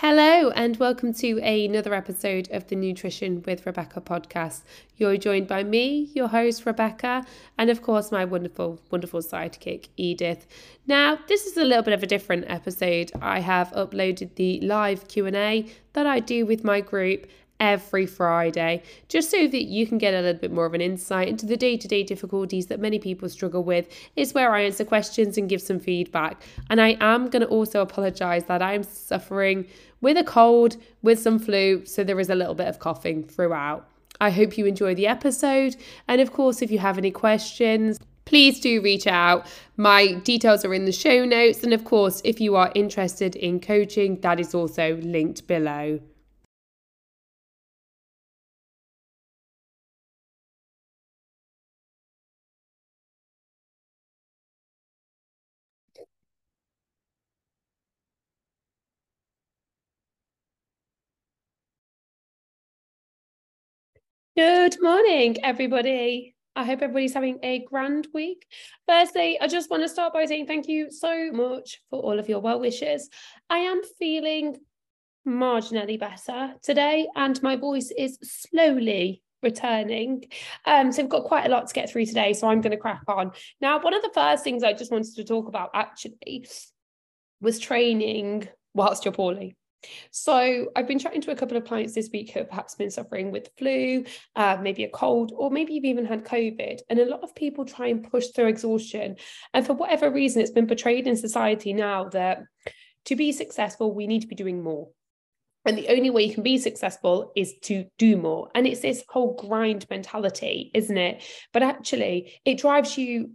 Hello, and welcome to another episode of the Nutrition with Rebecca podcast. You're joined by me, your host Rebecca, and of course my wonderful, wonderful sidekick Edith. Now, this is a little bit of a different episode. I have uploaded the live Q&A that I do with my group every Friday, just so that you can get a little bit more of an insight into the day to day difficulties that many people struggle with. Is where I answer questions and give some feedback. And I am going to also apologize that I'm suffering with a cold, with some flu, so there is a little bit of coughing throughout. I hope you enjoy the episode. And of course, if you have any questions, please do reach out. My details are in the show notes. And of course, if you are interested in coaching, that is also linked below. Good morning, everybody. I hope everybody's having a grand week. Firstly, I just want to start by saying thank you so much for all of your well wishes. I am feeling marginally better today, and my voice is slowly returning. Um, so we've got quite a lot to get through today, so I'm going to crack on. Now, one of the first things I just wanted to talk about actually was training whilst you're poorly. So I've been chatting to a couple of clients this week who have perhaps been suffering with flu, uh, maybe a cold, or maybe you've even had COVID. And a lot of people try and push through exhaustion. And for whatever reason, it's been portrayed in society now that to be successful, we need to be doing more. And the only way you can be successful is to do more. And it's this whole grind mentality, isn't it? But actually, it drives you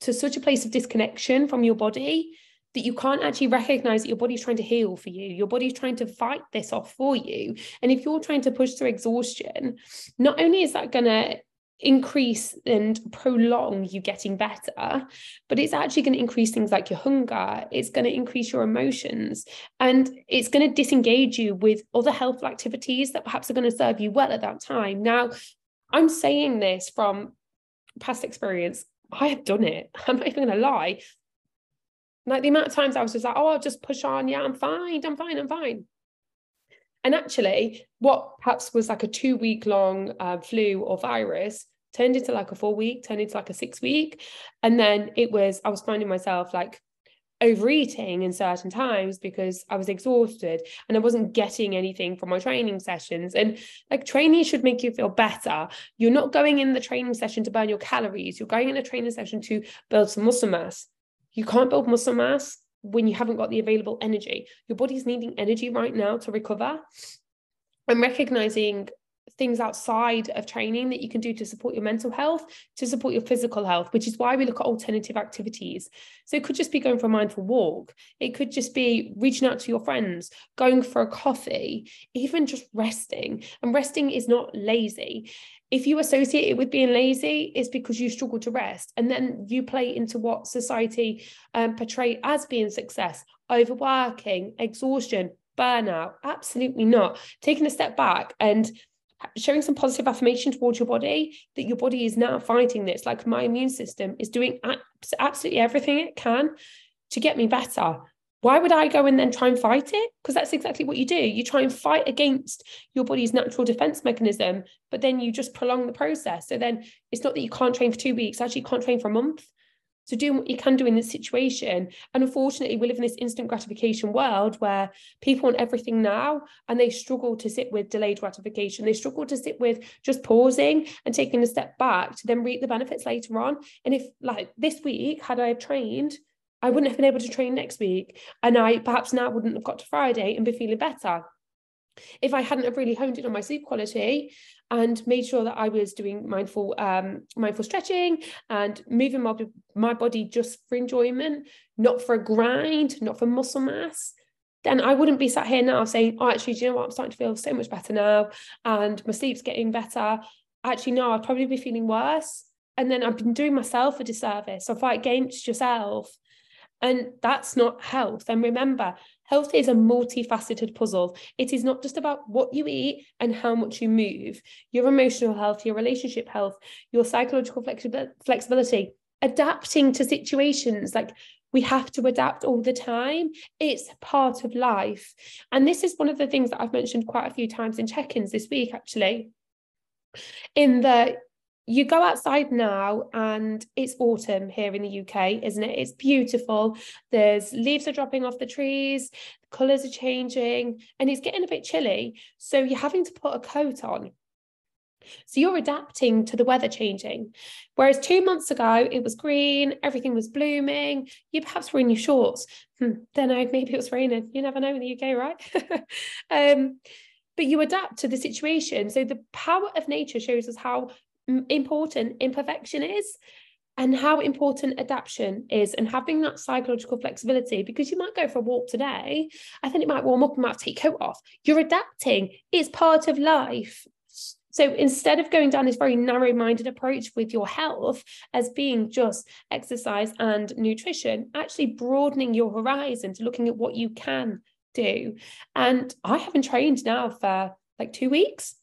to such a place of disconnection from your body that you can't actually recognize that your body's trying to heal for you. Your body's trying to fight this off for you. And if you're trying to push through exhaustion, not only is that going to increase and prolong you getting better, but it's actually going to increase things like your hunger, it's going to increase your emotions, and it's going to disengage you with other healthful activities that perhaps are going to serve you well at that time. Now, I'm saying this from past experience. I have done it. I'm not even going to lie. Like the amount of times I was just like, oh, I'll just push on. Yeah, I'm fine. I'm fine. I'm fine. And actually, what perhaps was like a two week long uh, flu or virus turned into like a four week, turned into like a six week. And then it was, I was finding myself like overeating in certain times because I was exhausted and I wasn't getting anything from my training sessions. And like training should make you feel better. You're not going in the training session to burn your calories, you're going in a training session to build some muscle mass. You can't build muscle mass when you haven't got the available energy. Your body's needing energy right now to recover. And recognizing things outside of training that you can do to support your mental health, to support your physical health, which is why we look at alternative activities. So it could just be going for a mindful walk, it could just be reaching out to your friends, going for a coffee, even just resting. And resting is not lazy if you associate it with being lazy, it's because you struggle to rest. And then you play into what society um, portray as being success overworking, exhaustion, burnout. Absolutely not. Taking a step back and showing some positive affirmation towards your body that your body is now fighting this. Like my immune system is doing absolutely everything it can to get me better why would I go and then try and fight it? Because that's exactly what you do. You try and fight against your body's natural defense mechanism, but then you just prolong the process. So then it's not that you can't train for two weeks, actually, you can't train for a month. So do what you can do in this situation. And unfortunately, we live in this instant gratification world where people want everything now and they struggle to sit with delayed gratification. They struggle to sit with just pausing and taking a step back to then reap the benefits later on. And if, like this week, had I trained, I wouldn't have been able to train next week. And I perhaps now wouldn't have got to Friday and be feeling better. If I hadn't have really honed in on my sleep quality and made sure that I was doing mindful um, mindful stretching and moving my, my body just for enjoyment, not for a grind, not for muscle mass, then I wouldn't be sat here now saying, oh, actually, do you know what? I'm starting to feel so much better now and my sleep's getting better. Actually, no, I'd probably be feeling worse. And then I've been doing myself a disservice. I fight against yourself and that's not health. And remember, health is a multifaceted puzzle. It is not just about what you eat and how much you move. Your emotional health, your relationship health, your psychological flexibility, adapting to situations like we have to adapt all the time. It's part of life. And this is one of the things that I've mentioned quite a few times in check ins this week, actually. In that you go outside now and it's autumn here in the UK, isn't it? It's beautiful. There's leaves are dropping off the trees, colours are changing, and it's getting a bit chilly. So you're having to put a coat on. So you're adapting to the weather changing. Whereas two months ago, it was green, everything was blooming. You perhaps were in your shorts. Hmm, don't know, maybe it was raining. You never know in the UK, right? um, but you adapt to the situation. So the power of nature shows us how important imperfection is and how important adaptation is and having that psychological flexibility because you might go for a walk today i think it might warm up and might take coat off. You're adapting, it's part of life. So instead of going down this very narrow minded approach with your health as being just exercise and nutrition, actually broadening your horizon to looking at what you can do. And I haven't trained now for like two weeks.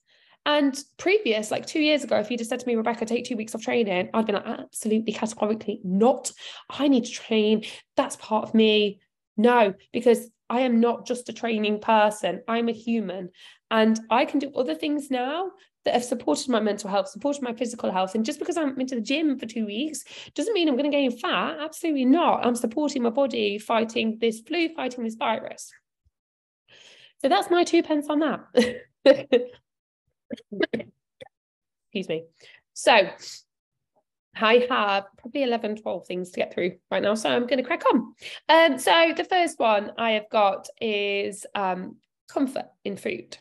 And previous, like two years ago, if you'd have said to me, Rebecca, take two weeks off training, I'd be like, absolutely categorically not. I need to train. That's part of me. No, because I am not just a training person. I'm a human. And I can do other things now that have supported my mental health, supported my physical health. And just because I'm into the gym for two weeks doesn't mean I'm going to gain fat. Absolutely not. I'm supporting my body fighting this flu, fighting this virus. So that's my two pence on that. Excuse me. So I have probably 11, 12 things to get through right now. So I'm going to crack on. Um, so the first one I have got is um, comfort in food.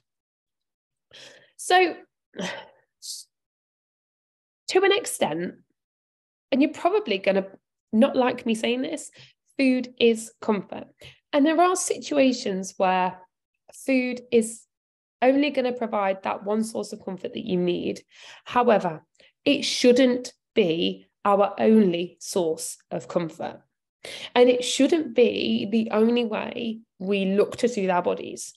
So to an extent, and you're probably going to not like me saying this, food is comfort. And there are situations where food is only going to provide that one source of comfort that you need. However, it shouldn't be our only source of comfort. And it shouldn't be the only way we look to soothe our bodies.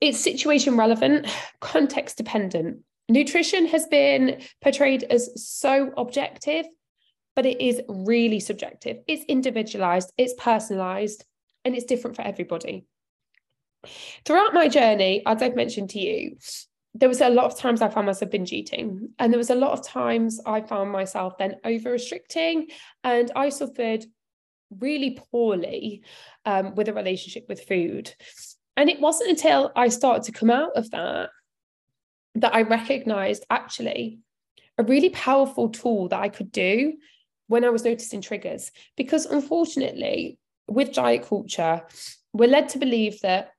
It's situation relevant, context dependent. Nutrition has been portrayed as so objective, but it is really subjective. It's individualized, it's personalized, and it's different for everybody. Throughout my journey, as I've mentioned to you, there was a lot of times I found myself binge eating, and there was a lot of times I found myself then over restricting, and I suffered really poorly um, with a relationship with food. And it wasn't until I started to come out of that that I recognized actually a really powerful tool that I could do when I was noticing triggers. Because unfortunately, with diet culture, we're led to believe that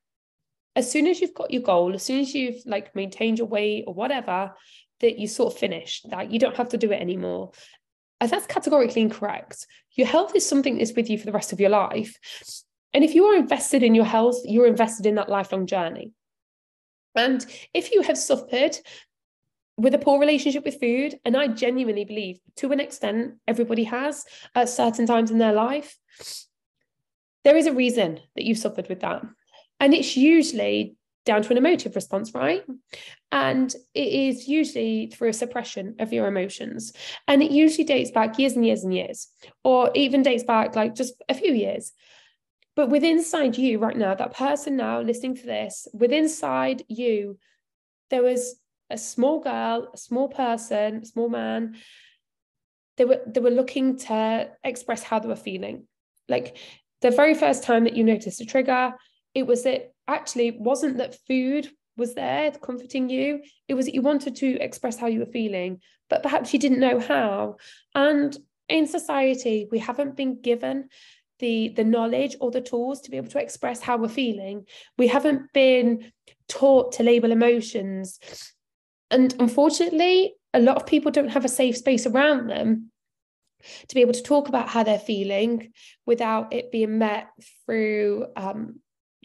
as soon as you've got your goal, as soon as you've like maintained your weight or whatever, that you sort of finished, that you don't have to do it anymore. And that's categorically incorrect. Your health is something that's with you for the rest of your life. And if you are invested in your health, you're invested in that lifelong journey. And if you have suffered with a poor relationship with food, and I genuinely believe to an extent everybody has at certain times in their life, there is a reason that you've suffered with that. And it's usually down to an emotive response, right? And it is usually through a suppression of your emotions. And it usually dates back years and years and years, or even dates back like just a few years. But within inside you right now, that person now listening to this, within inside you, there was a small girl, a small person, a small man. They were they were looking to express how they were feeling. Like the very first time that you noticed a trigger, it was that actually wasn't that food was there comforting you. It was that you wanted to express how you were feeling, but perhaps you didn't know how. And in society, we haven't been given the the knowledge or the tools to be able to express how we're feeling we haven't been taught to label emotions and unfortunately a lot of people don't have a safe space around them to be able to talk about how they're feeling without it being met through um,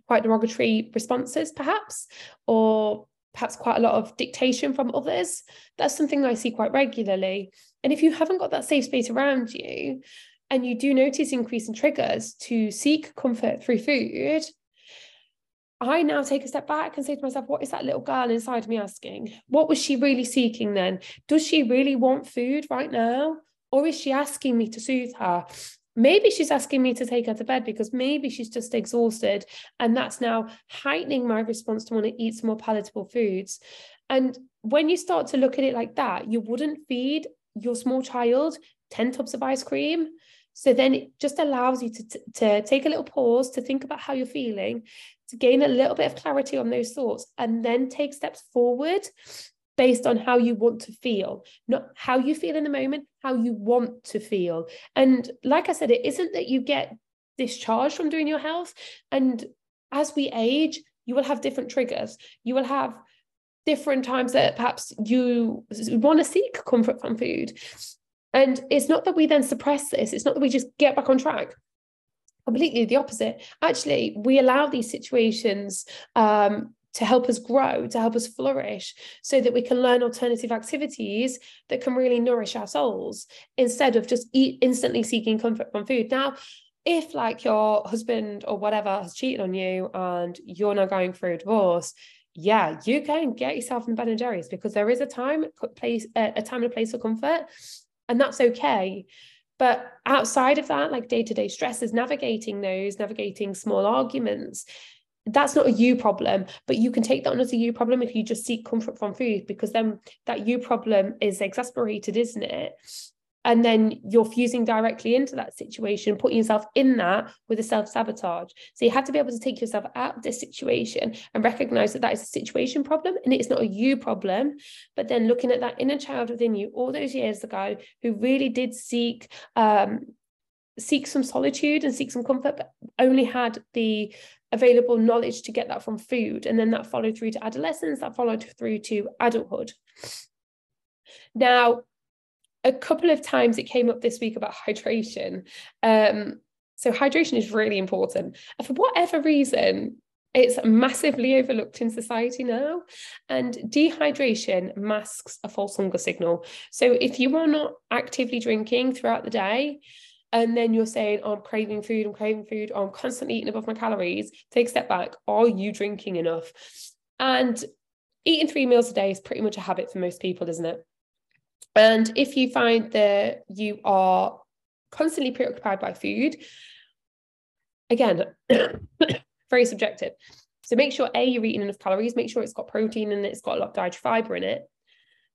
quite derogatory responses perhaps or perhaps quite a lot of dictation from others that's something i see quite regularly and if you haven't got that safe space around you and you do notice increase in triggers to seek comfort through food, I now take a step back and say to myself, what is that little girl inside me asking? What was she really seeking then? Does she really want food right now? Or is she asking me to soothe her? Maybe she's asking me to take her to bed because maybe she's just exhausted. And that's now heightening my response to want to eat some more palatable foods. And when you start to look at it like that, you wouldn't feed your small child 10 tubs of ice cream. So then it just allows you to, to take a little pause to think about how you're feeling, to gain a little bit of clarity on those thoughts, and then take steps forward based on how you want to feel, not how you feel in the moment, how you want to feel. And like I said, it isn't that you get discharged from doing your health. And as we age, you will have different triggers. You will have different times that perhaps you want to seek comfort from food. And it's not that we then suppress this, it's not that we just get back on track. Completely the opposite. Actually, we allow these situations um, to help us grow, to help us flourish, so that we can learn alternative activities that can really nourish our souls instead of just eat instantly seeking comfort from food. Now, if like your husband or whatever has cheated on you and you're now going through a divorce, yeah, you can get yourself in Ben and Jerry's because there is a time, place, uh, a time and a place for comfort, and that's okay. But outside of that, like day to day stresses, navigating those, navigating small arguments, that's not a you problem, but you can take that on as a you problem if you just seek comfort from food, because then that you problem is exasperated, isn't it? and then you're fusing directly into that situation, putting yourself in that with a self sabotage. So you have to be able to take yourself out of this situation and recognize that that is a situation problem and it's not a you problem. But then looking at that inner child within you all those years ago who really did seek um, seek some solitude and seek some comfort, but only had the available knowledge to get that from food. And then that followed through to adolescence, that followed through to adulthood. Now, a couple of times it came up this week about hydration. Um, so hydration is really important. And for whatever reason, it's massively overlooked in society now. And dehydration masks a false hunger signal. So if you are not actively drinking throughout the day, and then you're saying, oh, I'm craving food, I'm craving food, I'm constantly eating above my calories, take a step back. Are you drinking enough? And eating three meals a day is pretty much a habit for most people, isn't it? And if you find that you are constantly preoccupied by food, again, very subjective. So make sure A, you're eating enough calories, make sure it's got protein and it's got a lot of dietary fiber in it.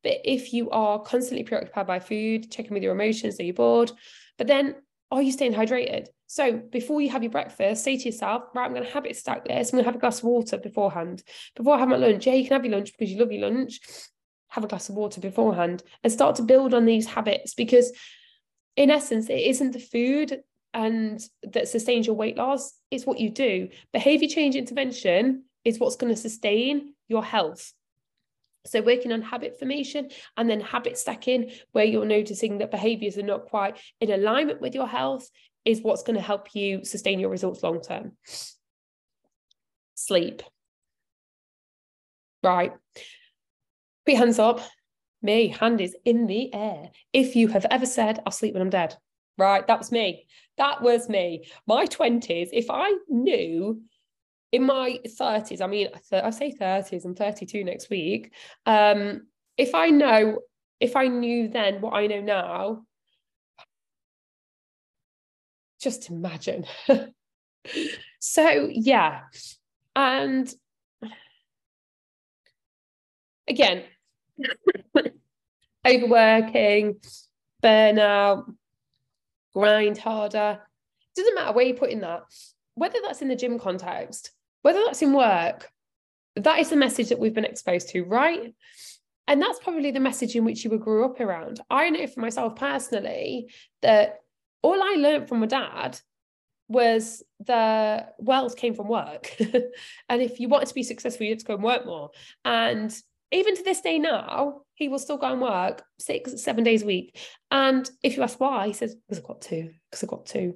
But if you are constantly preoccupied by food, checking with your emotions, are you bored? But then are you staying hydrated? So before you have your breakfast, say to yourself, right, I'm going to habit stack this. I'm going to have a glass of water beforehand. Before I have my lunch, yeah, you can have your lunch because you love your lunch have a glass of water beforehand and start to build on these habits because in essence it isn't the food and that sustains your weight loss it's what you do behavior change intervention is what's going to sustain your health so working on habit formation and then habit stacking where you're noticing that behaviors are not quite in alignment with your health is what's going to help you sustain your results long term sleep right Put your hands up. Me, hand is in the air. If you have ever said, I'll sleep when I'm dead, right? That was me. That was me. My 20s, if I knew in my 30s, I mean, I say 30s, I'm 32 next week. Um, if I know, if I knew then what I know now, just imagine. so, yeah. And again, overworking, burnout, grind harder. Doesn't matter where you put in that, whether that's in the gym context, whether that's in work, that is the message that we've been exposed to, right? And that's probably the message in which you were grew up around. I know for myself personally that all I learned from my dad was the wealth came from work. and if you wanted to be successful, you had to go and work more. And even to this day now, he will still go and work six, seven days a week. And if you ask why, he says, because I've got to, because I've got to.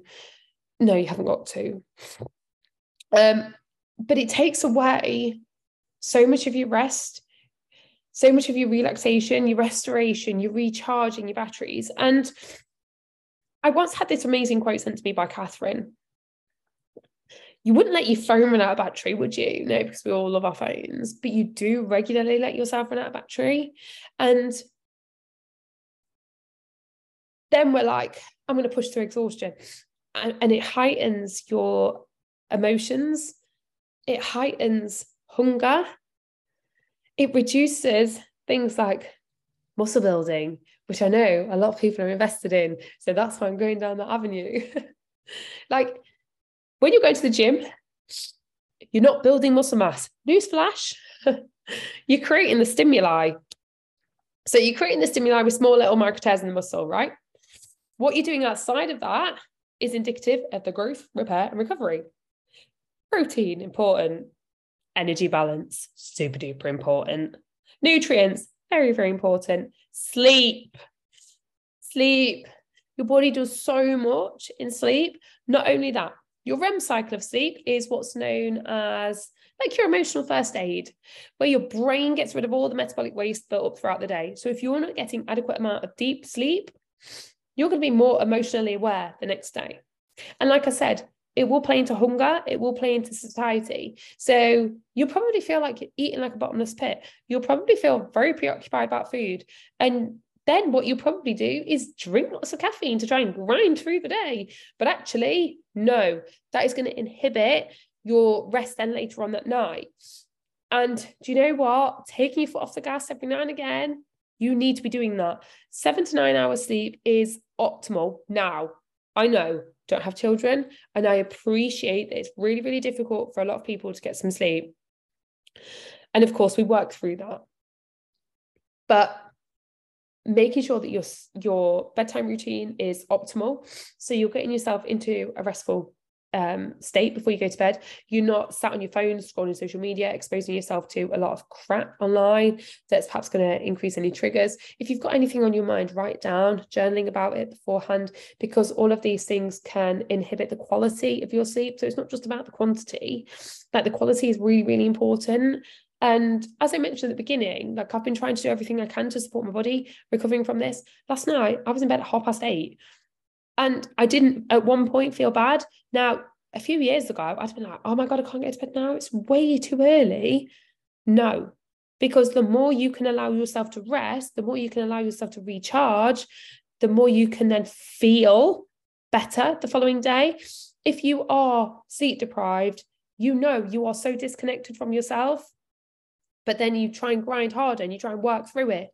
No, you haven't got to. Um, but it takes away so much of your rest, so much of your relaxation, your restoration, your recharging your batteries. And I once had this amazing quote sent to me by Catherine. you wouldn't let your phone run out of battery, would you? No, because we all love our phones, but you do regularly let yourself run out of battery. And then we're like, I'm going to push through exhaustion. And, and it heightens your emotions, it heightens hunger, it reduces things like muscle building, which I know a lot of people are invested in. So that's why I'm going down that avenue. like when you go to the gym, you're not building muscle mass. Newsflash, you're creating the stimuli. So you're creating the stimuli with small little micro tears in the muscle, right? What you're doing outside of that is indicative of the growth, repair, and recovery. Protein, important. Energy balance, super duper important. Nutrients, very, very important. Sleep. Sleep. Your body does so much in sleep. Not only that, your REM cycle of sleep is what's known as like your emotional first aid, where your brain gets rid of all the metabolic waste built up throughout the day. So if you're not getting adequate amount of deep sleep, you're going to be more emotionally aware the next day. And like I said, it will play into hunger, it will play into satiety. So you'll probably feel like you're eating like a bottomless pit. You'll probably feel very preoccupied about food. And then what you'll probably do is drink lots of caffeine to try and grind through the day. But actually, no, that is going to inhibit your rest then later on that night. And do you know what? Taking your foot off the gas every now and again, you need to be doing that. Seven to nine hours sleep is optimal now. I know don't have children. And I appreciate that it's really, really difficult for a lot of people to get some sleep. And of course, we work through that. But making sure that your your bedtime routine is optimal so you're getting yourself into a restful um, state before you go to bed. You're not sat on your phone scrolling social media, exposing yourself to a lot of crap online that's perhaps going to increase any triggers. If you've got anything on your mind, write down, journaling about it beforehand, because all of these things can inhibit the quality of your sleep. So it's not just about the quantity, like the quality is really, really important. And as I mentioned at the beginning, like I've been trying to do everything I can to support my body recovering from this. Last night, I was in bed at half past eight and I didn't at one point feel bad. Now, a few years ago, I'd been like, oh my God, I can't get to bed now. It's way too early. No, because the more you can allow yourself to rest, the more you can allow yourself to recharge, the more you can then feel better the following day. If you are sleep deprived, you know you are so disconnected from yourself, but then you try and grind harder and you try and work through it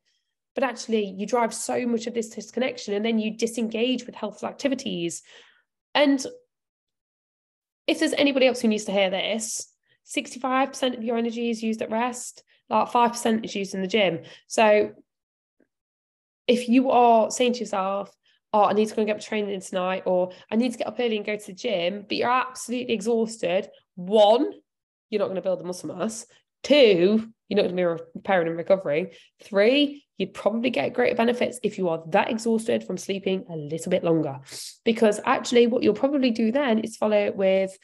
but actually you drive so much of this disconnection and then you disengage with healthful activities. And if there's anybody else who needs to hear this 65% of your energy is used at rest like 5% is used in the gym. So if you are saying to yourself oh i need to go and get training tonight or i need to get up early and go to the gym but you're absolutely exhausted one you're not going to build the muscle mass two you're not going to be repairing and recovering three you'd probably get greater benefits if you are that exhausted from sleeping a little bit longer. Because actually, what you'll probably do then is follow it with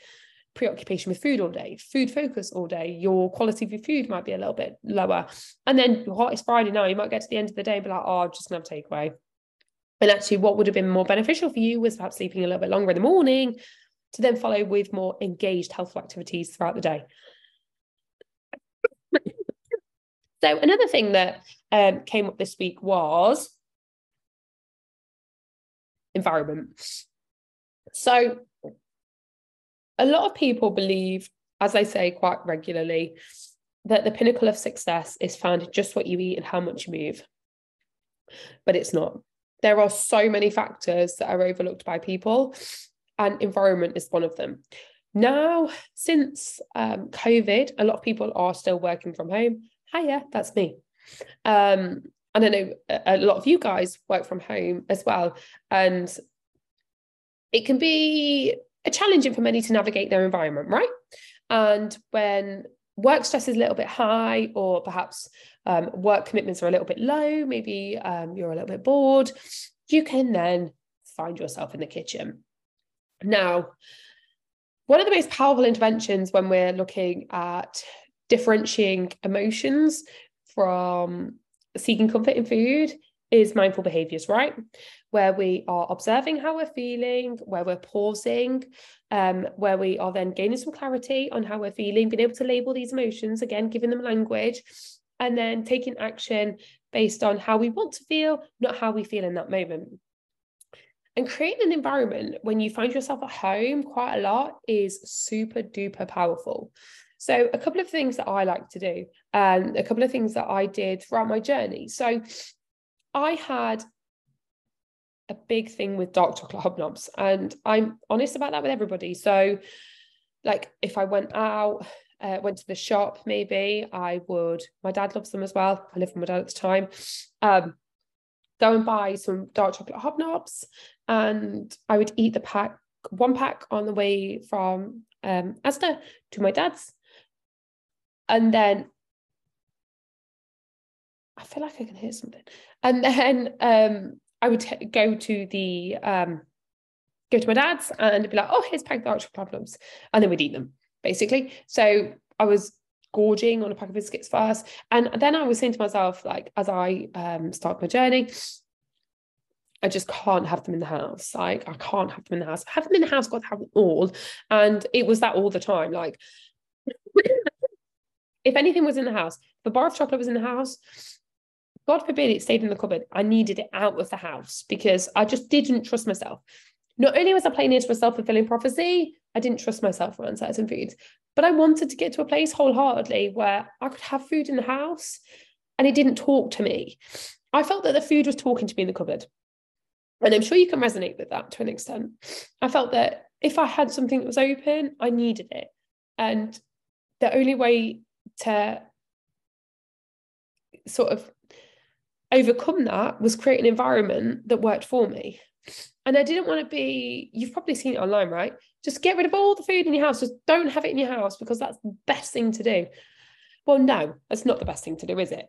preoccupation with food all day, food focus all day. Your quality of your food might be a little bit lower. And then, what is Friday now? You might get to the end of the day and be like, oh, I'm just to have takeaway. And actually, what would have been more beneficial for you was perhaps sleeping a little bit longer in the morning to then follow with more engaged, healthful activities throughout the day. So another thing that um, came up this week was environment. So a lot of people believe, as I say quite regularly, that the pinnacle of success is found in just what you eat and how much you move. But it's not. There are so many factors that are overlooked by people, and environment is one of them. Now, since um, COVID, a lot of people are still working from home hiya, that's me. Um, and I know a lot of you guys work from home as well. And it can be challenging for many to navigate their environment, right? And when work stress is a little bit high, or perhaps um, work commitments are a little bit low, maybe um, you're a little bit bored, you can then find yourself in the kitchen. Now, one of the most powerful interventions when we're looking at differentiating emotions from seeking comfort in food is mindful behaviors, right? where we are observing how we're feeling, where we're pausing, um, where we are then gaining some clarity on how we're feeling, being able to label these emotions, again, giving them language, and then taking action based on how we want to feel, not how we feel in that moment. And creating an environment when you find yourself at home quite a lot is super duper powerful. So, a couple of things that I like to do, and a couple of things that I did throughout my journey. So, I had a big thing with dark chocolate hobnobs, and I'm honest about that with everybody. So, like if I went out, uh, went to the shop, maybe I would. My dad loves them as well. I lived with my dad at the time. Um, go and buy some dark chocolate hobnobs, and I would eat the pack, one pack on the way from um, Asda to my dad's, and then I feel like I can hear something. And then um, I would t- go to the um, go to my dad's and be like, "Oh, here's pack of problems," and then we'd eat them basically. So I was gorging on a pack of biscuits first, and then I was saying to myself, like, as I um, start my journey, I just can't have them in the house. Like, I can't have them in the house. Have them in the house, got to have them all. And it was that all the time. Like, if anything was in the house, the bar of chocolate was in the house, God forbid it stayed in the cupboard. I needed it out of the house because I just didn't trust myself. Not only was I playing into a self fulfilling prophecy, I didn't trust myself around certain foods, but I wanted to get to a place wholeheartedly where I could have food in the house and it didn't talk to me. I felt that the food was talking to me in the cupboard. And I'm sure you can resonate with that to an extent. I felt that if I had something that was open, I needed it. And the only way to sort of overcome that was create an environment that worked for me. And I didn't want to be, you've probably seen it online, right? Just get rid of all the food in your house. Just don't have it in your house because that's the best thing to do. Well, no, that's not the best thing to do, is it?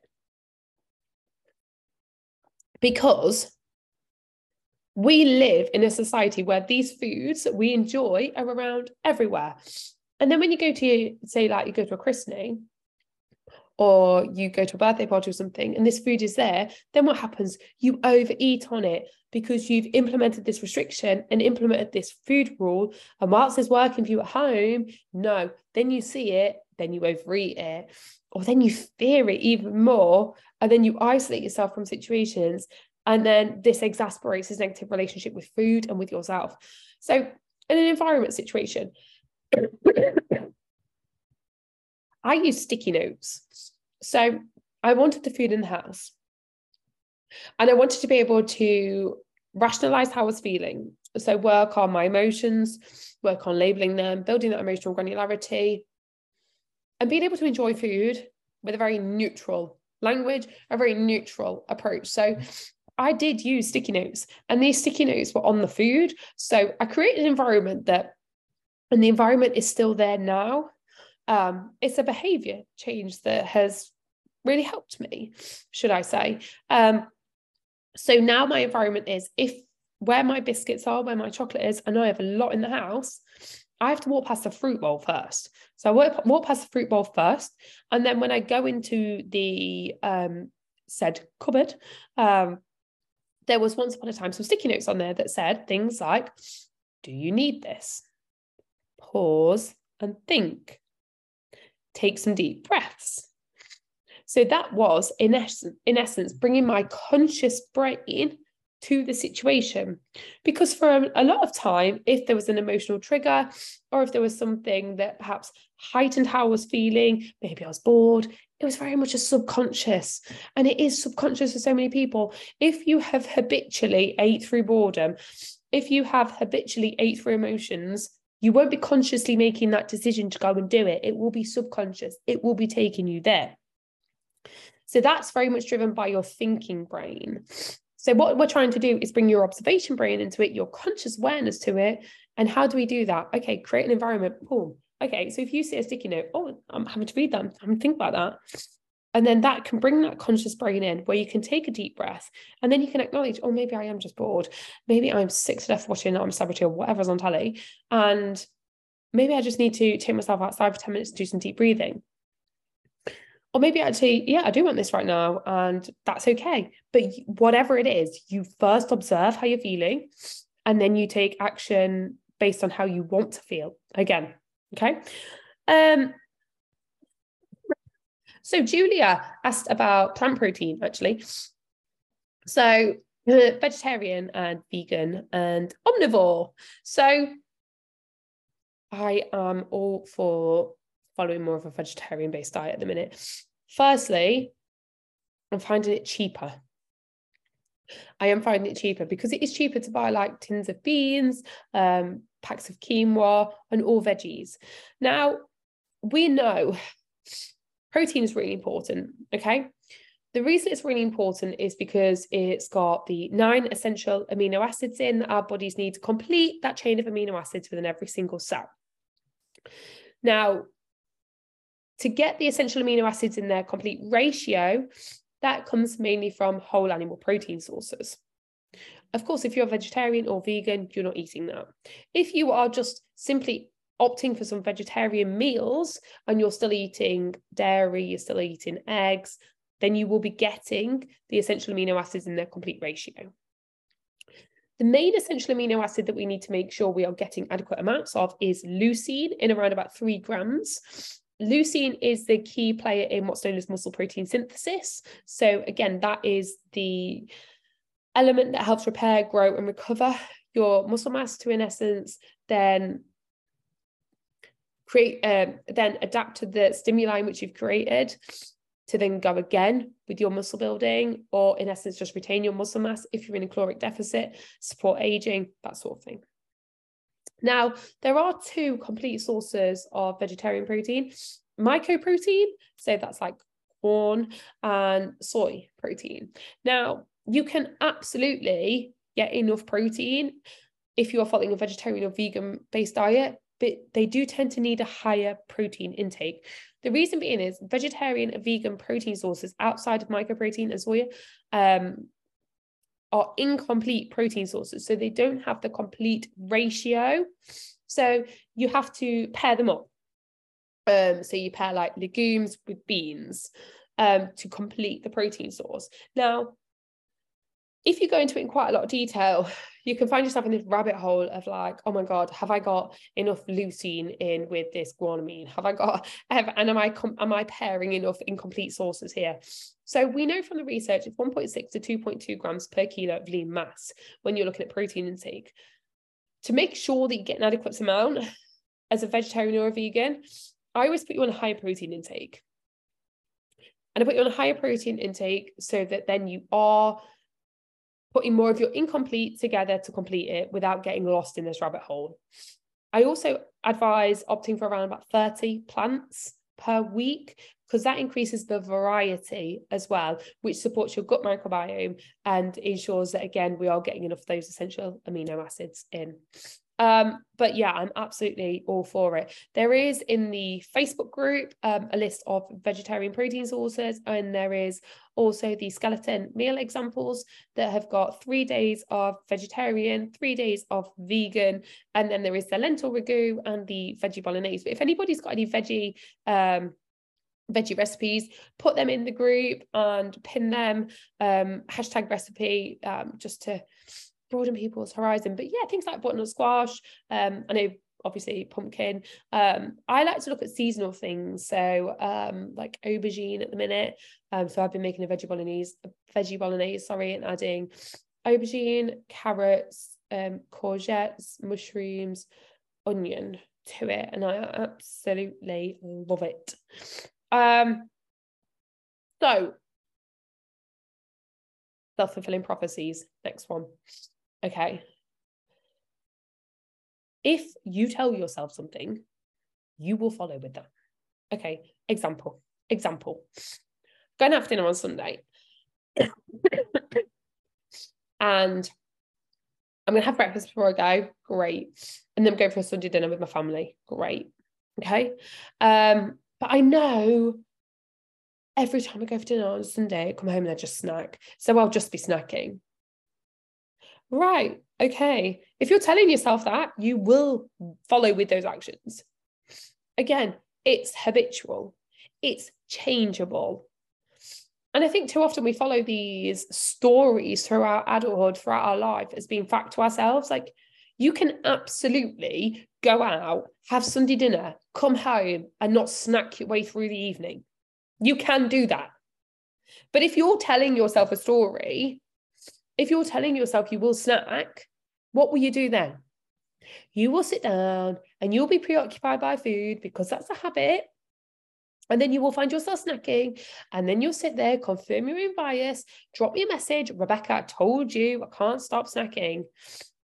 Because we live in a society where these foods that we enjoy are around everywhere. And then when you go to, say, like you go to a christening, or you go to a birthday party or something and this food is there, then what happens? You overeat on it because you've implemented this restriction and implemented this food rule. And whilst it's working for you at home, no, then you see it, then you overeat it, or then you fear it even more. And then you isolate yourself from situations. And then this exasperates this negative relationship with food and with yourself. So, in an environment situation, I use sticky notes. So I wanted the food in the house. And I wanted to be able to rationalize how I was feeling. So work on my emotions, work on labeling them, building that emotional granularity, and being able to enjoy food with a very neutral language, a very neutral approach. So I did use sticky notes, and these sticky notes were on the food. So I created an environment that, and the environment is still there now um, it's a behavior change that has really helped me, should I say. Um, so now my environment is if where my biscuits are, where my chocolate is, know I have a lot in the house. I have to walk past the fruit bowl first. So I walk, walk past the fruit bowl first. And then when I go into the um, said cupboard, um, there was once upon a time some sticky notes on there that said things like, Do you need this? Pause and think take some deep breaths. So that was, in essence, in essence, bringing my conscious brain to the situation. Because for a, a, lot of time, if there was an emotional trigger or if there was something that perhaps heightened how I was feeling, maybe I was bored, it was very much a subconscious. And it is subconscious for so many people. If you have habitually ate through boredom, if you have habitually ate through emotions, you won't be consciously making that decision to go and do it. It will be subconscious, it will be taking you there. So that's very much driven by your thinking brain. So, what we're trying to do is bring your observation brain into it, your conscious awareness to it. And how do we do that? Okay, create an environment. Boom. Okay, so if you see a sticky note, oh, I'm having to read that. I'm to think about that. And then that can bring that conscious brain in where you can take a deep breath and then you can acknowledge, oh, maybe I am just bored. Maybe I'm sick to death watching I'm celebrity or whatever's on telly. And maybe I just need to take myself outside for 10 minutes to do some deep breathing. or maybe actually, yeah, I do want this right now, and that's okay. But whatever it is, you first observe how you're feeling, and then you take action based on how you want to feel. Again, okay. Um, so Julia asked about plant protein, actually. So vegetarian and vegan and omnivore. So I am all for following more of a vegetarian based diet at the minute. Firstly, I'm finding it cheaper. I am finding it cheaper because it is cheaper to buy like tins of beans, um, packs of quinoa, and all veggies. Now, we know protein is really important, okay? The reason it's really important is because it's got the nine essential amino acids in that our bodies need to complete that chain of amino acids within every single cell. Now, to get the essential amino acids in their complete ratio, that comes mainly from whole animal protein sources. Of course, if you're a vegetarian or vegan, you're not eating that. If you are just simply opting for some vegetarian meals and you're still eating dairy, you're still eating eggs, then you will be getting the essential amino acids in their complete ratio. The main essential amino acid that we need to make sure we are getting adequate amounts of is leucine in around about three grams. Leucine is the key player in what's known as muscle protein synthesis. So, again, that is the element that helps repair, grow, and recover your muscle mass to, in essence, then create, um, then adapt to the stimuli which you've created to then go again with your muscle building, or in essence, just retain your muscle mass if you're in a caloric deficit, support aging, that sort of thing. Now, there are two complete sources of vegetarian protein mycoprotein, so that's like Quorn and soy protein. Now, you can absolutely get enough protein if you are following a vegetarian or vegan based diet, but they do tend to need a higher protein intake. The reason being is vegetarian and vegan protein sources outside of mycoprotein and soya um, are incomplete protein sources. So they don't have the complete ratio. So you have to pair them up. Um, so you pair like legumes with beans um, to complete the protein source. Now, if you go into it in quite a lot of detail, you can find yourself in this rabbit hole of like, oh my God, have I got enough leucine in with this guanine? Have I got, have, and am I, am I pairing enough incomplete sources here? So we know from the research it's 1.6 to 2.2 grams per kilo of lean mass when you're looking at protein intake. To make sure that you get an adequate amount as a vegetarian or a vegan, I always put you on a higher protein intake. And I put you on a higher protein intake so that then you are putting more of your incomplete together to complete it without getting lost in this rabbit hole. I also advise opting for around about 30 plants per week because that increases the variety as well, which supports your gut microbiome and ensures that, again, we are getting enough of those essential amino acids in. Um, but yeah, I'm absolutely all for it. There is in the Facebook group um, a list of vegetarian protein sources, and there is also the skeleton meal examples that have got three days of vegetarian, three days of vegan, and then there is the lentil ragu and the veggie bolognese. But if anybody's got any veggie um, veggie recipes, put them in the group and pin them, um, hashtag recipe, um, just to broaden people's horizon. But yeah, things like butternut squash. Um, I know obviously pumpkin. Um, I like to look at seasonal things. So um, like aubergine at the minute. Um, so I've been making a veggie bolognese, a veggie bolognese, sorry, and adding aubergine, carrots, um, courgettes, mushrooms, onion to it, and I absolutely love it. Um, so self-fulfilling prophecies. Next one. Okay. If you tell yourself something, you will follow with that. Okay. Example. Example. Going out for dinner on Sunday. and I'm gonna have breakfast before I go. Great. And then go for a Sunday dinner with my family. Great. Okay. Um, but I know every time I go for dinner on Sunday, I come home and I just snack. So I'll just be snacking. Right. Okay. If you're telling yourself that, you will follow with those actions. Again, it's habitual. it's changeable. And I think too often we follow these stories throughout adulthood, throughout our life, as being fact to ourselves. Like you can absolutely go out, have Sunday dinner, come home, and not snack your way through the evening. You can do that. But if you're telling yourself a story, if you're telling yourself you will snack, what will you do then? You will sit down and you'll be preoccupied by food because that's a habit. And then you will find yourself snacking, and then you'll sit there, confirm your own bias, drop a message, Rebecca, I told you I can't stop snacking.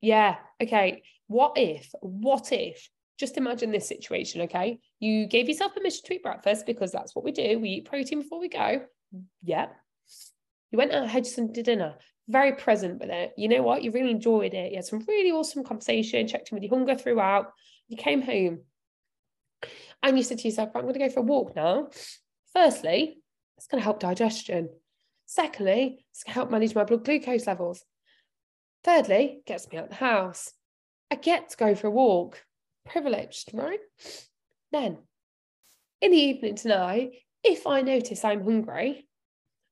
Yeah, okay. What if, what if, just imagine this situation, okay? You gave yourself permission to eat breakfast because that's what we do. We eat protein before we go. Yeah. You went out, had some dinner, very present with it. You know what? You really enjoyed it. You had some really awesome conversation, checked in with your hunger throughout. You came home and you said to yourself, I'm going to go for a walk now. Firstly, it's going to help digestion. Secondly, it's going to help manage my blood glucose levels. Thirdly, gets me out of the house. I get to go for a walk. Privileged, right? Then, in the evening tonight, if I notice I'm hungry,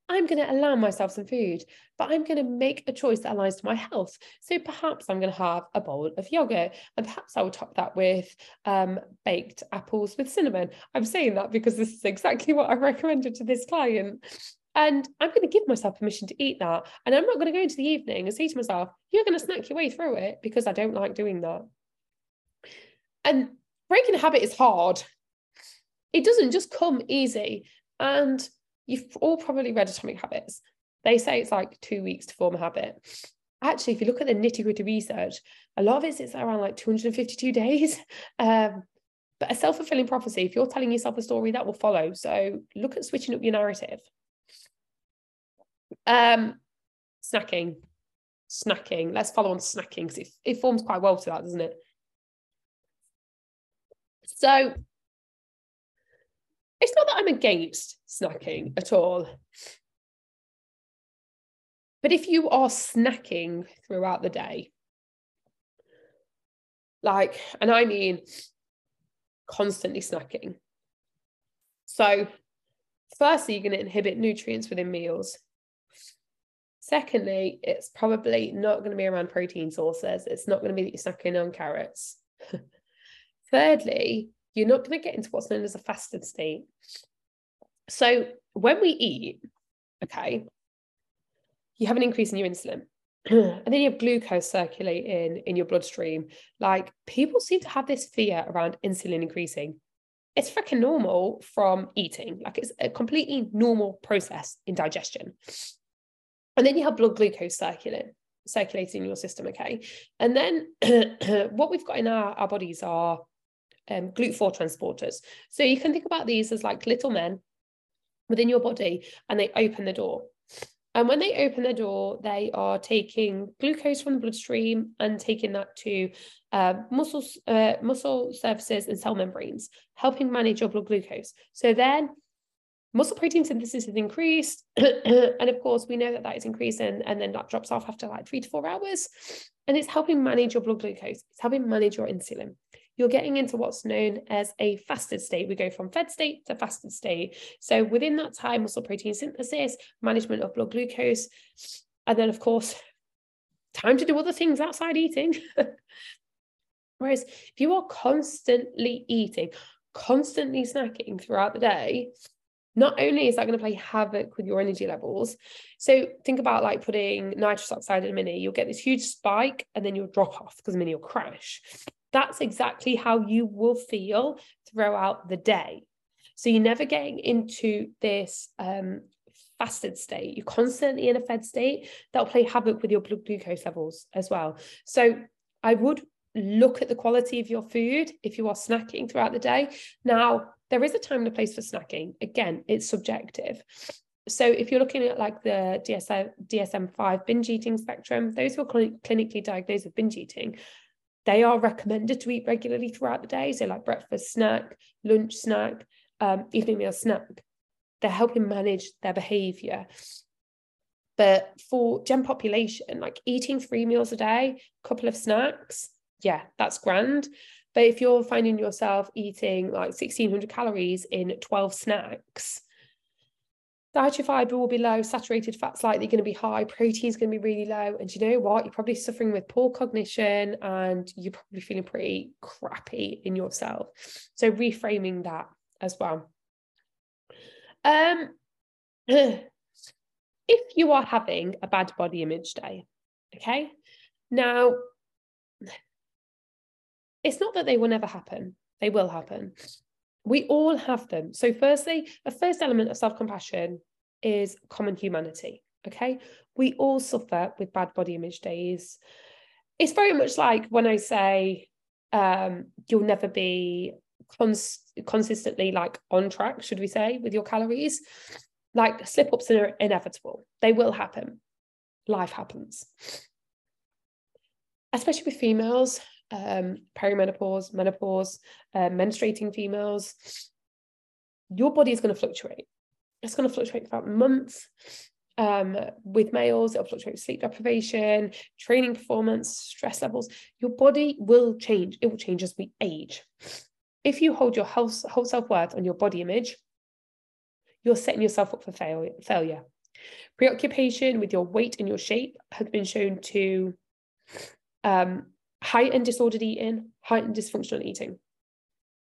I'm going to allow myself some food, but I'm going to make a choice that aligns to my health. So perhaps I'm going to have a bowl of yogurt, and perhaps I will top that with um, baked apples with cinnamon. I'm saying that because this is exactly what I recommended to this client. And I'm going to give myself permission to eat that. And I'm not going to go into the evening and say to myself, you're going to snack your way through it because I don't like doing that. And breaking a habit is hard. It doesn't just come easy. And you've all probably read Atomic Habits. They say it's like two weeks to form a habit. Actually, if you look at the nitty gritty research, a lot of it is around like 252 days. Um, but a self fulfilling prophecy, if you're telling yourself a story, that will follow. So look at switching up your narrative. Um, snacking, snacking. Let's follow on snacking because it, it forms quite well to that, doesn't it? So it's not that I'm against snacking at all. But if you are snacking throughout the day, like, and I mean constantly snacking. So, firstly, you're going to inhibit nutrients within meals. Secondly, it's probably not going to be around protein sources. It's not going to be that you're snacking on carrots. Thirdly, you're not going to get into what's known as a fasted state. So when we eat, okay, you have an increase in your insulin. and then you have glucose circulating in your bloodstream. Like people seem to have this fear around insulin increasing. It's freaking normal from eating. Like it's a completely normal process in digestion. And then you have blood glucose circulating circulating in your system, okay? And then what we've got in our, our bodies are um, GLUT4 transporters. So you can think about these as like little men within your body and they open the door. And when they open the door, they are taking glucose from the bloodstream and taking that to uh, muscles, uh, muscle surfaces and cell membranes, helping manage your blood glucose. So then muscle protein synthesis is increased. and of course, we know that that is increasing and then that drops off after like three to four hours. And it's helping manage your blood glucose. It's helping manage your insulin you're getting into what's known as a fasted state. We go from fed state to fasted state. So within that time, muscle protein synthesis, management of blood glucose, and then of course, time to do other things outside eating. Whereas if you are constantly eating, constantly snacking throughout the day, not only is that going to play havoc with your energy levels, so think about like putting nitrous oxide in a mini, you'll get this huge spike and then you'll drop off because the mini will crash that's exactly how you will feel throughout the day. So you're never getting into this um, fasted state. You're constantly in a fed state. That'll play havoc with your blood glucose levels as well. So I would look at the quality of your food if you are snacking throughout the day. Now, there is a time and a place for snacking. Again, it's subjective. So if you're looking at like the DSM DSM-5 binge eating spectrum, those who are clinically diagnosed with binge eating they are recommended to eat regularly throughout the day. So, like breakfast snack, lunch snack, um, evening meal snack. They're helping manage their behavior. But for gen population, like eating three meals a day, a couple of snacks, yeah, that's grand. But if you're finding yourself eating like 1600 calories in 12 snacks, dietary fiber will be low, saturated fat's likely going to be high, protein is going to be really low. And you know what? You're probably suffering with poor cognition and you're probably feeling pretty crappy in yourself. So reframing that as well. Um, if you are having a bad body image day, okay, now it's not that they will never happen, they will happen. We all have them. So, firstly, a first element of self compassion is common humanity. Okay. We all suffer with bad body image days. It's very much like when I say um, you'll never be cons- consistently like on track, should we say, with your calories. Like slip ups are inevitable, they will happen. Life happens. Especially with females, um, perimenopause, menopause, uh, menstruating females, your body is going to fluctuate. It's going to fluctuate throughout months. Um, with males, it'll fluctuate with sleep deprivation, training performance, stress levels. Your body will change. It will change as we age. If you hold your whole, whole self worth on your body image, you're setting yourself up for failure. failure. Preoccupation with your weight and your shape has been shown to um, heighten disordered eating, heighten dysfunctional eating.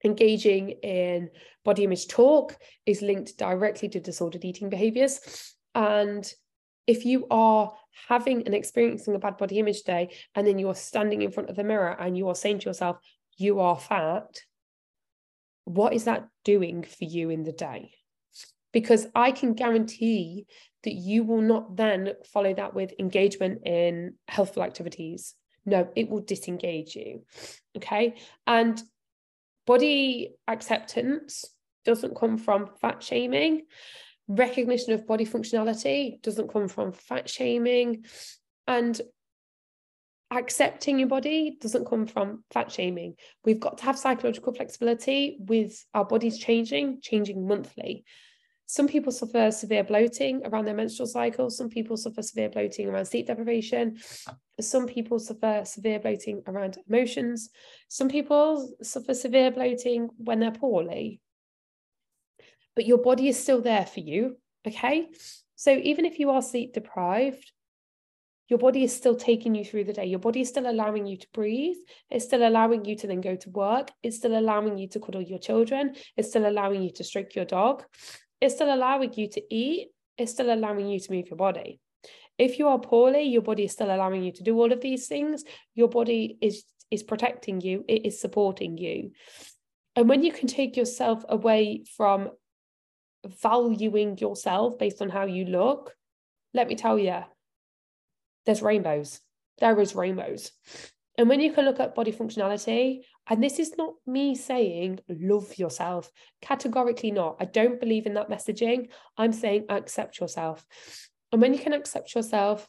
Engaging in body image talk is linked directly to disordered eating behaviors. And if you are having and experiencing a bad body image day, and then you are standing in front of the mirror and you are saying to yourself, you are fat, what is that doing for you in the day? Because I can guarantee that you will not then follow that with engagement in healthful activities, no, it will disengage you. Okay. And body acceptance doesn't come from fat shaming. Recognition of body functionality doesn't come from fat shaming. And accepting your body doesn't come from fat shaming. We've got to have psychological flexibility with our bodies changing, changing monthly. Some people suffer severe bloating around their menstrual cycle. Some people suffer severe bloating around sleep deprivation. Some people suffer severe bloating around emotions. Some people suffer severe bloating when they're poorly. But your body is still there for you. Okay. So even if you are sleep deprived, your body is still taking you through the day. Your body is still allowing you to breathe. It's still allowing you to then go to work. It's still allowing you to cuddle your children. It's still allowing you to stroke your dog it's still allowing you to eat, it's still allowing you to move your body. If you are poorly, your body is still allowing you to do all of these things. Your body is is protecting you, it is supporting you. And when you can take yourself away from valuing yourself based on how you look, let me tell you, there's rainbows. There is rainbows. And when you can look at body functionality, and this is not me saying love yourself, categorically not. I don't believe in that messaging. I'm saying accept yourself. And when you can accept yourself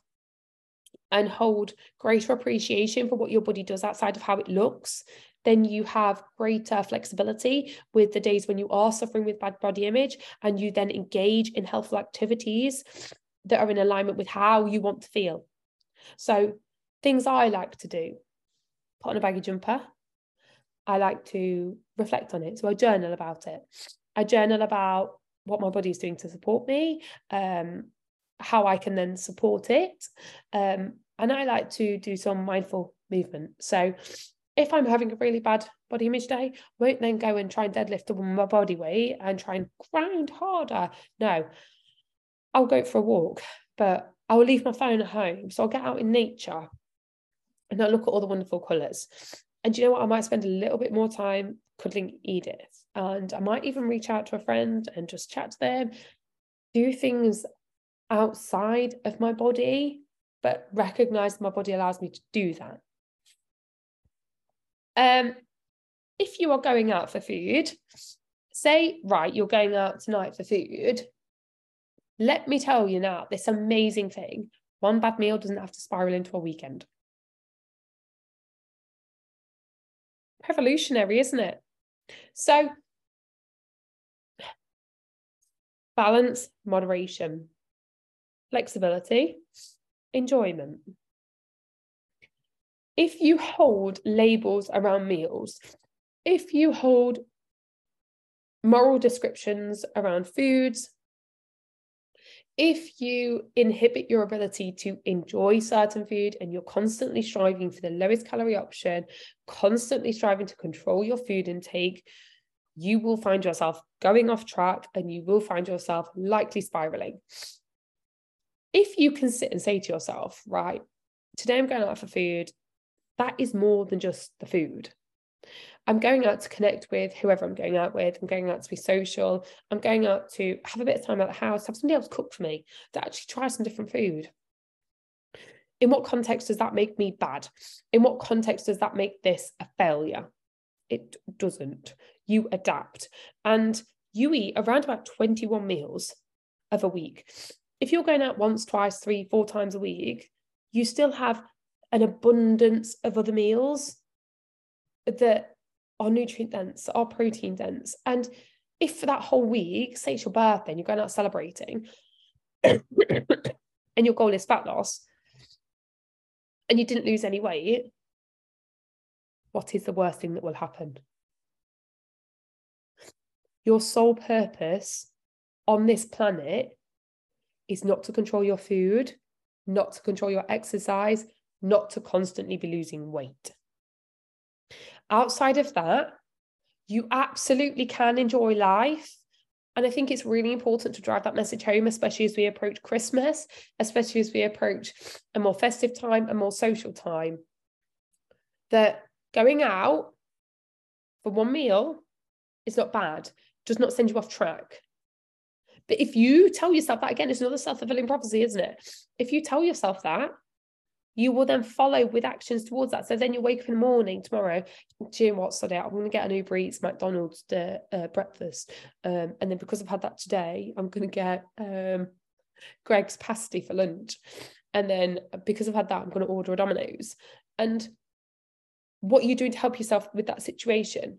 and hold greater appreciation for what your body does outside of how it looks, then you have greater flexibility with the days when you are suffering with bad body image and you then engage in healthful activities that are in alignment with how you want to feel. So, things I like to do put on a baggy jumper. I like to reflect on it. So I journal about it. I journal about what my body is doing to support me, um, how I can then support it. Um, and I like to do some mindful movement. So if I'm having a really bad body image day, I won't then go and try and deadlift my body weight and try and grind harder. No, I'll go for a walk, but I will leave my phone at home. So I'll get out in nature and I'll look at all the wonderful colours. And you know what? I might spend a little bit more time cuddling Edith. And I might even reach out to a friend and just chat to them, do things outside of my body, but recognize my body allows me to do that. Um, if you are going out for food, say, right, you're going out tonight for food. Let me tell you now, this amazing thing one bad meal doesn't have to spiral into a weekend. Revolutionary, isn't it? So, balance, moderation, flexibility, enjoyment. If you hold labels around meals, if you hold moral descriptions around foods, if you inhibit your ability to enjoy certain food and you're constantly striving for the lowest calorie option, constantly striving to control your food intake, you will find yourself going off track and you will find yourself likely spiraling. If you can sit and say to yourself, right, today I'm going out for food, that is more than just the food. I'm going out to connect with whoever I'm going out with. I'm going out to be social. I'm going out to have a bit of time at the house, have somebody else cook for me, to actually try some different food. In what context does that make me bad? In what context does that make this a failure? It doesn't. You adapt and you eat around about 21 meals of a week. If you're going out once, twice, three, four times a week, you still have an abundance of other meals that are nutrient dense, are protein dense. And if for that whole week, say it's your birthday and you're going out celebrating, and your goal is fat loss, and you didn't lose any weight, what is the worst thing that will happen? Your sole purpose on this planet is not to control your food, not to control your exercise, not to constantly be losing weight. Outside of that, you absolutely can enjoy life. And I think it's really important to drive that message home, especially as we approach Christmas, especially as we approach a more festive time, a more social time. That going out for one meal is not bad, does not send you off track. But if you tell yourself that again, it's another self fulfilling prophecy, isn't it? If you tell yourself that, you will then follow with actions towards that. So then you wake up in the morning tomorrow, do you know today I'm going to get an Uber Eats McDonald's uh, breakfast. Um, and then because I've had that today, I'm going to get um, Greggs pasty for lunch. And then because I've had that, I'm going to order a Domino's. And what are you doing to help yourself with that situation?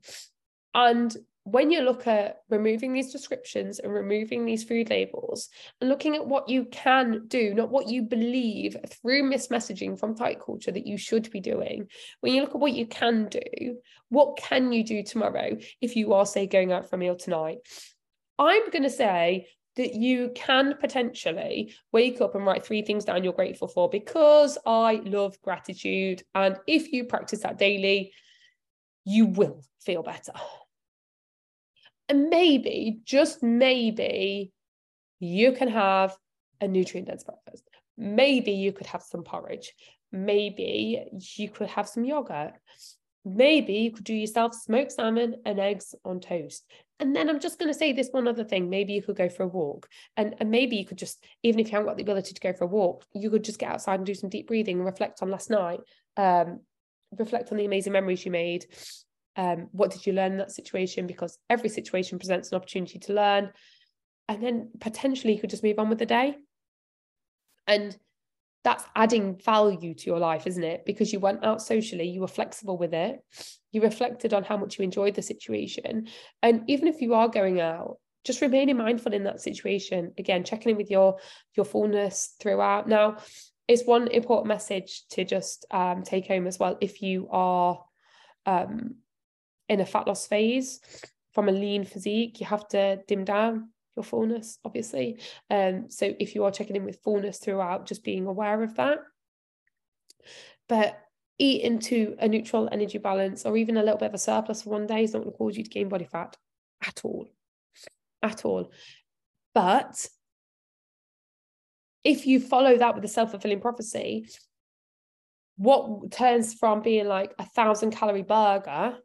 And when you look at removing these descriptions and removing these food labels and looking at what you can do, not what you believe through mismessaging from diet culture that you should be doing, when you look at what you can do, what can you do tomorrow if you are, say, going out for a meal tonight? I'm going to say that you can potentially wake up and write three things down you're grateful for because I love gratitude. And if you practice that daily, you will feel better. And maybe, just maybe, you can have a nutrient dense breakfast. Maybe you could have some porridge. Maybe you could have some yogurt. Maybe you could do yourself smoked salmon and eggs on toast. And then I'm just going to say this one other thing. Maybe you could go for a walk. And, and maybe you could just, even if you haven't got the ability to go for a walk, you could just get outside and do some deep breathing and reflect on last night. Um, reflect on the amazing memories you made um, what did you learn in that situation? Because every situation presents an opportunity to learn. And then potentially you could just move on with the day. And that's adding value to your life isn't it? Because you went out socially you were flexible with it. You reflected on how much you enjoyed the situation. And even if you are going out just remaining mindful in that situation. Again checking in with your your fullness throughout. Now it's one important message to just um, take home as well. If you are um, in a fat loss phase from a lean physique, you have to dim down your fullness, obviously. Um, so if you are checking in with fullness throughout, just being aware of that. But eat into a neutral energy balance or even a little bit of a surplus for one day is not going to cause you to gain body fat at all. At all. But if you follow that with a self-fulfilling prophecy, what turns from being like a thousand calorie burger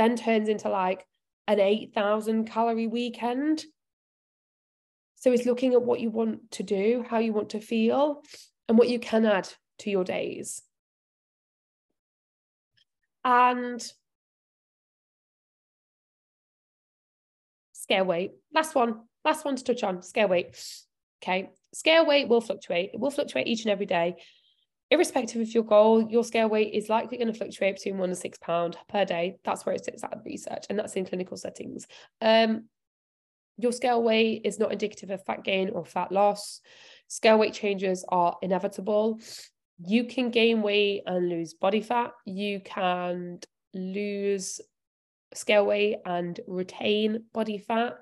then turns into like an 8,000 calorie weekend. So it's looking at what you want to do, how you want to feel, and what you can add to your days. And scale weight. Last one, last one to touch on scale weight. Okay. Scale weight will fluctuate. It will fluctuate each and every day irrespective of your goal, your scale weight is likely going to fluctuate between one and six pound per day. That's where it sits at research, and that's in clinical settings. Um, your scale weight is not indicative of fat gain or fat loss. Scale weight changes are inevitable. You can gain weight and lose body fat. You can lose scale weight and retain body fat.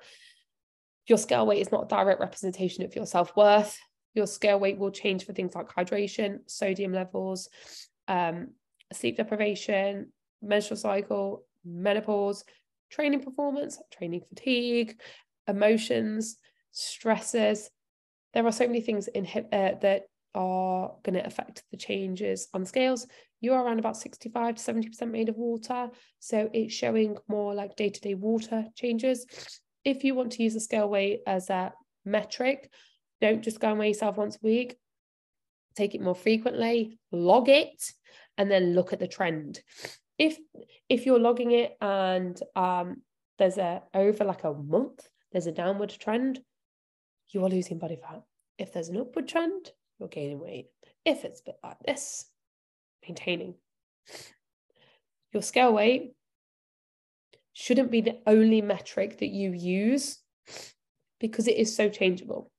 Your scale weight is not a direct representation of your self worth. Your scale weight will change for things like hydration, sodium levels, um, sleep deprivation, menstrual cycle, menopause, training performance, training fatigue, emotions, stresses. There are so many things in uh, that are going to affect the changes on scales. You're around about 65 to 70% made of water. So it's showing more like day to day water changes. If you want to use the scale weight as a metric, don't just go and weigh yourself once a week. Take it more frequently, log it, and then look at the trend. If if you're logging it and um, there's a over like a month, there's a downward trend, you are losing body fat. If there's an upward trend, you're gaining weight. If it's a bit like this, maintaining. Your scale weight shouldn't be the only metric that you use because it is so changeable.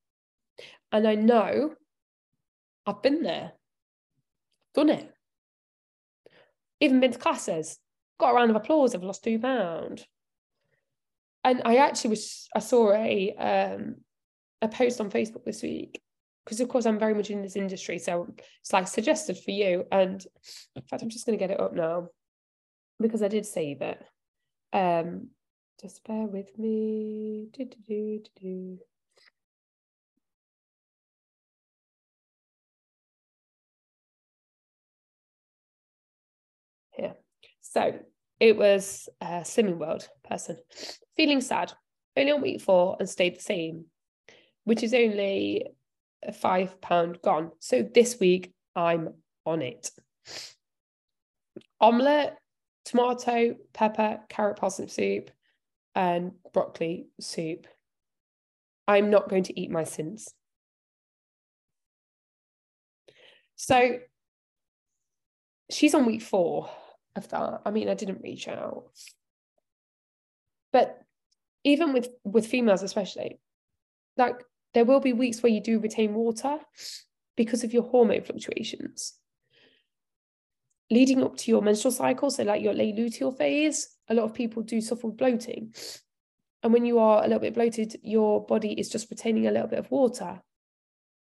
And I know I've been there, done it. Even been to classes, got a round of applause, I've lost two pounds. And I actually was, I saw a um, a post on Facebook this week because of course I'm very much in this industry, so it's like suggested for you. And in fact, I'm just going to get it up now because I did save it. Um, just bear with me. Do, do, do, So it was a Slimming World person feeling sad, only on week four and stayed the same, which is only a five pound gone. So this week I'm on it. Omelette, tomato, pepper, carrot parsnip soup, and broccoli soup. I'm not going to eat my Syns. So she's on week four of that. I mean, I didn't reach out. But even with with females especially, like there will be weeks where you do retain water because of your hormone fluctuations. Leading up to your menstrual cycle, so like your late luteal phase, a lot of people do suffer with bloating. And when you are a little bit bloated, your body is just retaining a little bit of water.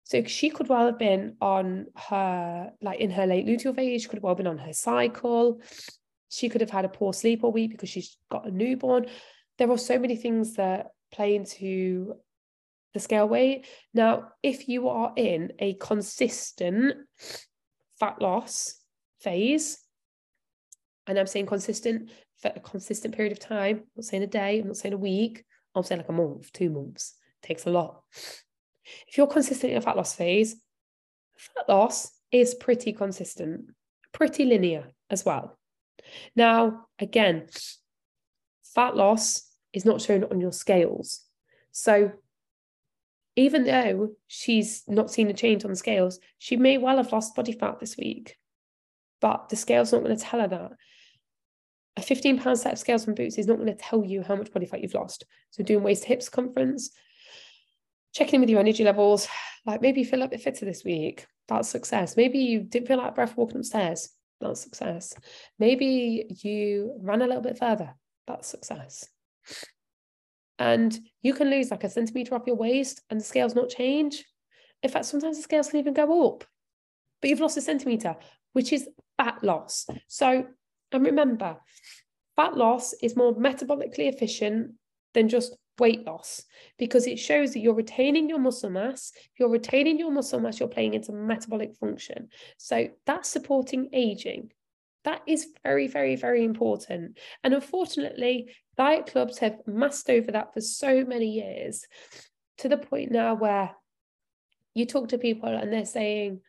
So she could well have been on her, like in her late luteal phase, she could have well been on her cycle. She could have had a poor sleep all week because she's got a newborn. There are so many things that play into the scale weight. Now, if you are in a consistent fat loss phase, and I'm saying consistent for a consistent period of time, I'm not saying a day, I'm not saying a week, I'm saying like a month, two months, it takes a lot. If you're consistent in a fat loss phase, fat loss is pretty consistent, pretty linear as well. Now, again, fat loss is not shown on your scales. So even though she's not seen a change on the scales, she may well have lost body fat this week, but the scale's not going to tell her that. A 15 pound set of scales from Boots is not going to tell you how much body fat you've lost. So, doing waist to hip circumference, checking in with your energy levels, like maybe you feel a bit fitter this week, that's success. Maybe you didn't feel like breath walking upstairs, that's success. Maybe you ran a little bit further, that's success and you can lose like a centimeter off your waist and the scales not change. In fact, sometimes the scales can even go up, but you've lost a centimeter, which is fat loss. So, and remember, fat loss is more metabolically efficient than just weight loss because it shows that you're retaining your muscle mass. If you're retaining your muscle mass, you're playing into metabolic function. So that's supporting aging. That is very, very, very important. And unfortunately, diet clubs have masked over that for so many years to the point now where you talk to people and they're saying,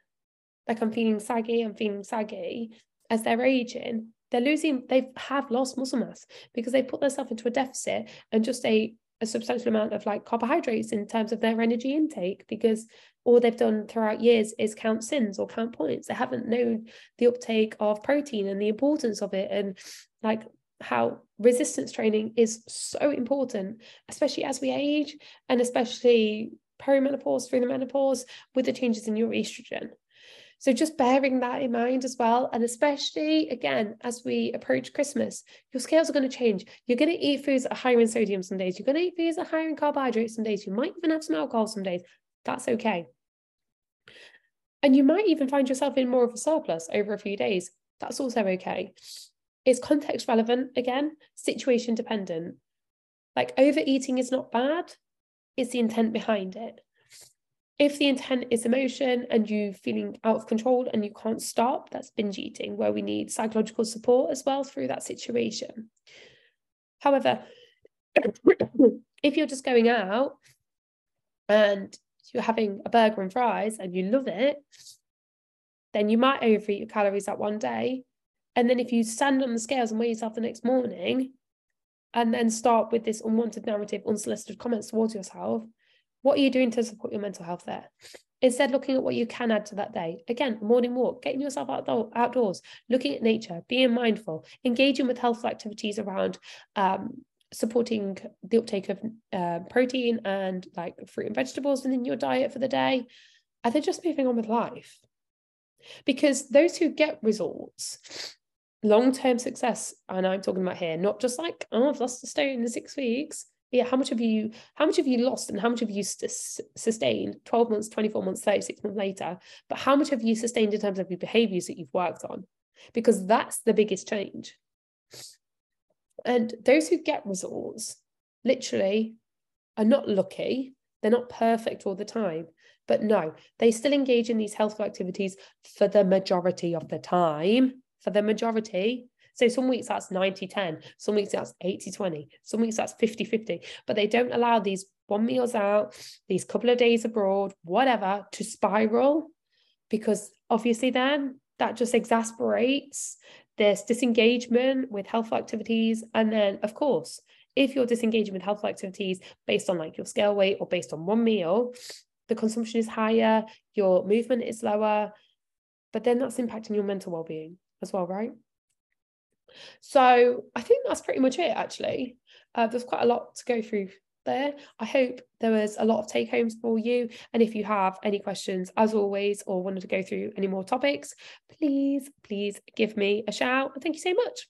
like, I'm feeling saggy, I'm feeling saggy as they're aging. They're losing, they have lost muscle mass because they put themselves into a deficit and just a, a substantial amount of like carbohydrates in terms of their energy intake because all they've done throughout years is count Syns or count points. They haven't known the uptake of protein and the importance of it and like how resistance training is so important, especially as we age and especially perimenopause through the menopause with the changes in your estrogen. So just bearing that in mind as well. And especially again, as we approach Christmas, your scales are going to change. You're going to eat foods that are higher in sodium some days. You're going to eat foods that are higher in carbohydrates some days. You might even have some alcohol some days. That's okay. And you might even find yourself in more of a surplus over a few days. That's also okay. It's context relevant again, situation dependent. Like overeating is not bad, it's the intent behind it. If the intent is emotion and you feeling out of control and you can't stop, that's binge eating, where we need psychological support as well through that situation. However, if you're just going out and you're having a burger and fries and you love it, then you might overeat your calories that one day. And then if you stand on the scales and weigh yourself the next morning, and then start with this unwanted narrative, unsolicited comments towards yourself, what are you doing to support your mental health there? Instead, looking at what you can add to that day. Again, morning walk, getting yourself outdoor, outdoors, looking at nature, being mindful, engaging with healthful activities around um, supporting the uptake of uh, protein and like fruit and vegetables within your diet for the day. And then just moving on with life. Because those who get results, long term success, and I'm talking about here, not just like, oh, I've lost a stone in six weeks yeah how much have you how much have you lost and how much have you sustained? 12 months 24 months 36 months later. But how much have you sustained in terms of your behaviors that you've worked on? Because that's the biggest change. And those who get results literally are not lucky. They're not perfect all the time. But no they still engage in these healthful activities for the majority of the time. For the majority so some weeks that's 90 10, some weeks that's 80 20, some weeks that's 50 50, but they don't allow these one meals out, these couple of days abroad, whatever, to spiral because obviously then that just exasperates this disengagement with healthful activities. And then, of course, if you're disengaging with healthful activities based on like your scale weight or based on one meal, the consumption is higher, your movement is lower, but then that's impacting your mental well-being as well, right? So I think that's pretty much it, actually. Uh, there's quite a lot to go through there. I hope there was a lot of take homes for you. And if you have any questions, as always, or wanted to go through any more topics, please, please give me a shout. Thank you so much.